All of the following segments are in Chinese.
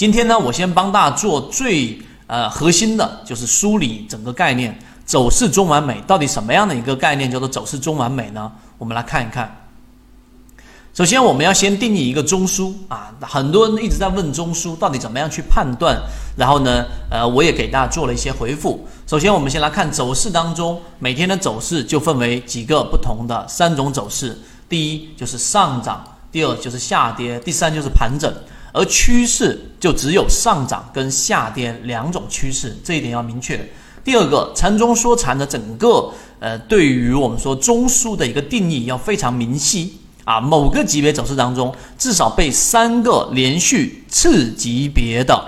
今天呢，我先帮大家做最呃核心的，就是梳理整个概念，走势中完美到底什么样的一个概念叫做走势中完美呢？我们来看一看。首先，我们要先定义一个中枢啊，很多人一直在问中枢到底怎么样去判断，然后呢，呃，我也给大家做了一些回复。首先，我们先来看走势当中每天的走势就分为几个不同的三种走势，第一就是上涨，第二就是下跌，第三就是盘整。而趋势就只有上涨跟下跌两种趋势，这一点要明确。第二个，禅中说禅的整个呃，对于我们说中枢的一个定义要非常明晰啊。某个级别走势当中，至少被三个连续次级别的，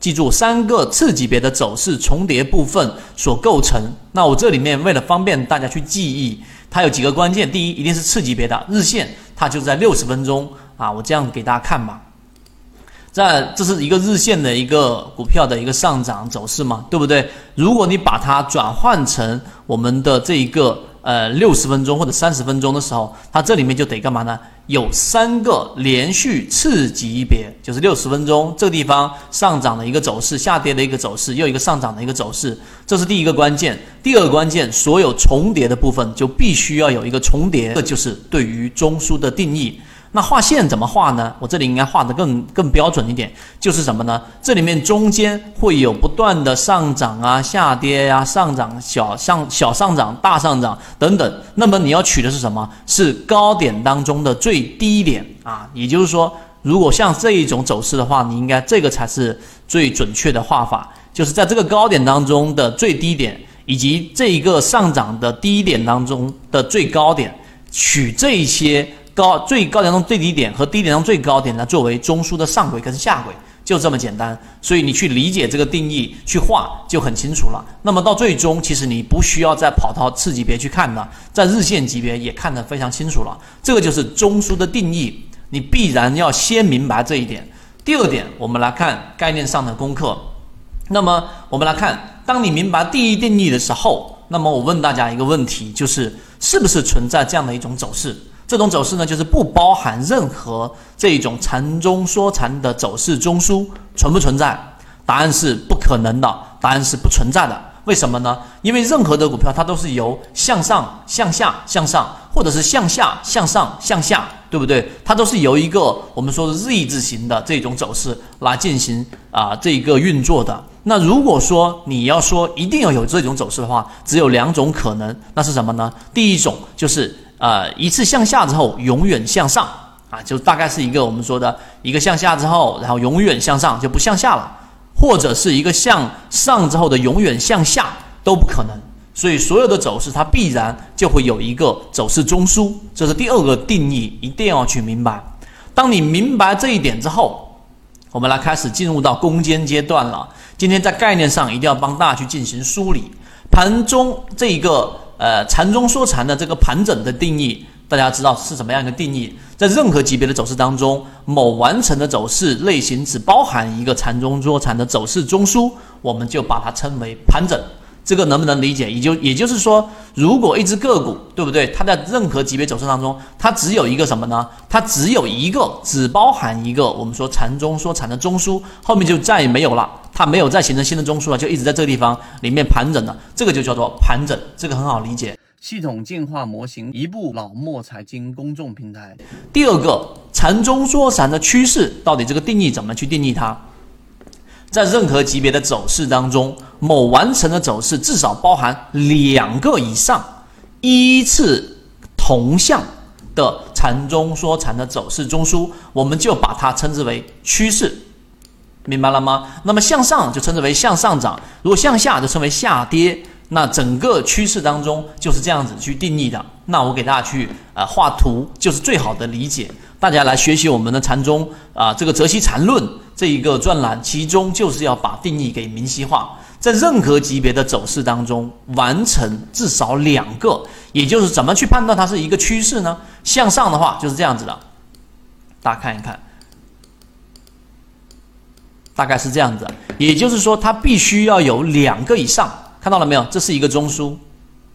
记住三个次级别的走势重叠部分所构成。那我这里面为了方便大家去记忆，它有几个关键。第一，一定是次级别的日线，它就在六十分钟啊。我这样给大家看吧。在这是一个日线的一个股票的一个上涨走势嘛，对不对？如果你把它转换成我们的这一个呃六十分钟或者三十分钟的时候，它这里面就得干嘛呢？有三个连续次级别，就是六十分钟这个地方上涨的一个走势，下跌的一个走势，又一个上涨的一个走势，这是第一个关键。第二个关键，所有重叠的部分就必须要有一个重叠，这就是对于中枢的定义。那画线怎么画呢？我这里应该画的更更标准一点，就是什么呢？这里面中间会有不断的上涨啊、下跌呀、上涨小上小上涨、大上涨等等。那么你要取的是什么？是高点当中的最低点啊。也就是说，如果像这一种走势的话，你应该这个才是最准确的画法，就是在这个高点当中的最低点，以及这一个上涨的低点当中的最高点，取这些。高最高点中最低点和低点中最高点呢，作为中枢的上轨跟下轨，就这么简单。所以你去理解这个定义，去画就很清楚了。那么到最终，其实你不需要再跑到次级别去看了，在日线级别也看得非常清楚了。这个就是中枢的定义，你必然要先明白这一点。第二点，我们来看概念上的功课。那么我们来看，当你明白第一定义的时候，那么我问大家一个问题，就是是不是存在这样的一种走势？这种走势呢，就是不包含任何这种禅中说禅的走势中枢存不存在？答案是不可能的，答案是不存在的。为什么呢？因为任何的股票它都是由向上、向下、向上，或者是向下、向上、向下，对不对？它都是由一个我们说的 Z 字形的这种走势来进行啊这个运作的。那如果说你要说一定要有这种走势的话，只有两种可能，那是什么呢？第一种就是。呃，一次向下之后，永远向上啊，就大概是一个我们说的一个向下之后，然后永远向上就不向下了，或者是一个向上之后的永远向下都不可能。所以所有的走势它必然就会有一个走势中枢，这是第二个定义，一定要去明白。当你明白这一点之后，我们来开始进入到攻坚阶段了。今天在概念上一定要帮大家去进行梳理，盘中这一个。呃，禅中说禅的这个盘整的定义，大家知道是什么样一个定义？在任何级别的走势当中，某完成的走势类型只包含一个禅中说禅的走势中枢，我们就把它称为盘整。这个能不能理解？也就也就是说，如果一只个股，对不对？它在任何级别走势当中，它只有一个什么呢？它只有一个，只包含一个我们说禅中说禅的中枢，后面就再也没有了，它没有再形成新的中枢了，就一直在这个地方里面盘整了，这个就叫做盘整，这个很好理解。系统进化模型，一部老莫财经公众平台。第二个，禅中说禅的趋势，到底这个定义怎么去定义它？在任何级别的走势当中，某完成的走势至少包含两个以上依次同向的禅中说禅的走势中枢，我们就把它称之为趋势，明白了吗？那么向上就称之为向上涨，如果向下就称为下跌。那整个趋势当中就是这样子去定义的。那我给大家去呃画图，就是最好的理解。大家来学习我们的禅宗啊，这个泽西禅论这一个专栏，其中就是要把定义给明晰化。在任何级别的走势当中，完成至少两个，也就是怎么去判断它是一个趋势呢？向上的话就是这样子的，大家看一看，大概是这样子。也就是说，它必须要有两个以上。看到了没有？这是一个中枢，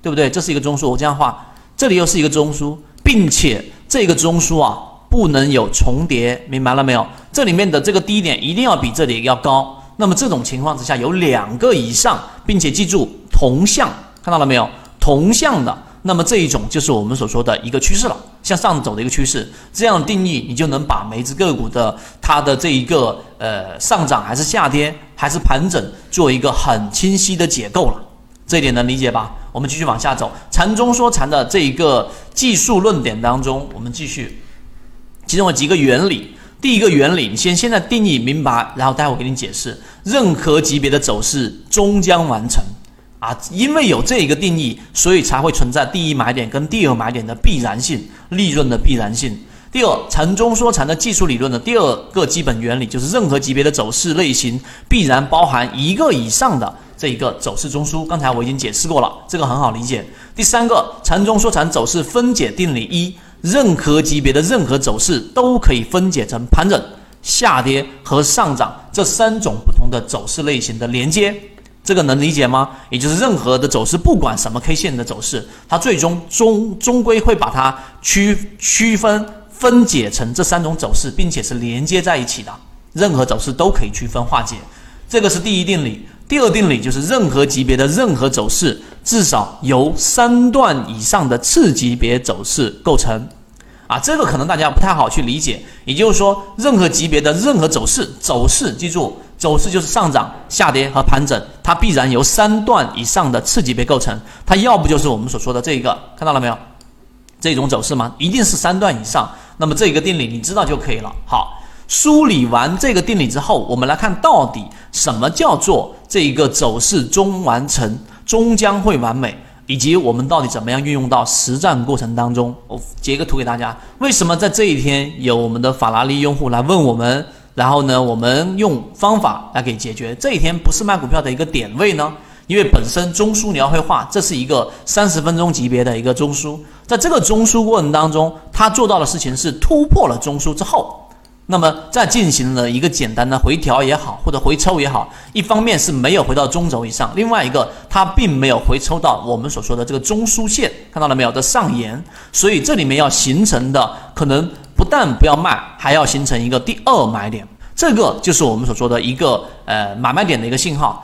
对不对？这是一个中枢。我这样画，这里又是一个中枢，并且这个中枢啊，不能有重叠，明白了没有？这里面的这个低点一定要比这里要高。那么这种情况之下有两个以上，并且记住同向，看到了没有？同向的，那么这一种就是我们所说的一个趋势了，向上走的一个趋势。这样定义，你就能把每只个股的它的这一个呃上涨还是下跌还是盘整，做一个很清晰的解构了。这一点能理解吧？我们继续往下走，禅中说禅的这一个技术论点当中，我们继续，其中有几个原理。第一个原理，你先现在定义明白，然后待会给你解释。任何级别的走势终将完成。啊，因为有这一个定义，所以才会存在第一买点跟第二买点的必然性，利润的必然性。第二，禅中说禅的技术理论的第二个基本原理就是，任何级别的走势类型必然包含一个以上的这一个走势中枢。刚才我已经解释过了，这个很好理解。第三个，禅中说禅走势分解定理一，任何级别的任何走势都可以分解成盘整、下跌和上涨这三种不同的走势类型的连接。这个能理解吗？也就是任何的走势，不管什么 K 线的走势，它最终终终归会把它区区分分解成这三种走势，并且是连接在一起的。任何走势都可以区分化解，这个是第一定理。第二定理就是任何级别的任何走势，至少由三段以上的次级别走势构成。啊，这个可能大家不太好去理解。也就是说，任何级别的任何走势，走势记住。走势就是上涨、下跌和盘整，它必然由三段以上的次级别构成。它要不就是我们所说的这一个，看到了没有？这种走势吗？一定是三段以上。那么这一个定理你知道就可以了。好，梳理完这个定理之后，我们来看到底什么叫做这一个走势终完成，终将会完美，以及我们到底怎么样运用到实战过程当中。我截个图给大家。为什么在这一天有我们的法拉利用户来问我们？然后呢，我们用方法来给解决。这一天不是卖股票的一个点位呢，因为本身中枢你要会画，这是一个三十分钟级别的一个中枢，在这个中枢过程当中，他做到的事情是突破了中枢之后。那么再进行了一个简单的回调也好，或者回抽也好，一方面是没有回到中轴以上，另外一个它并没有回抽到我们所说的这个中枢线，看到了没有的上沿，所以这里面要形成的可能不但不要卖，还要形成一个第二买点，这个就是我们所说的一个呃买卖点的一个信号。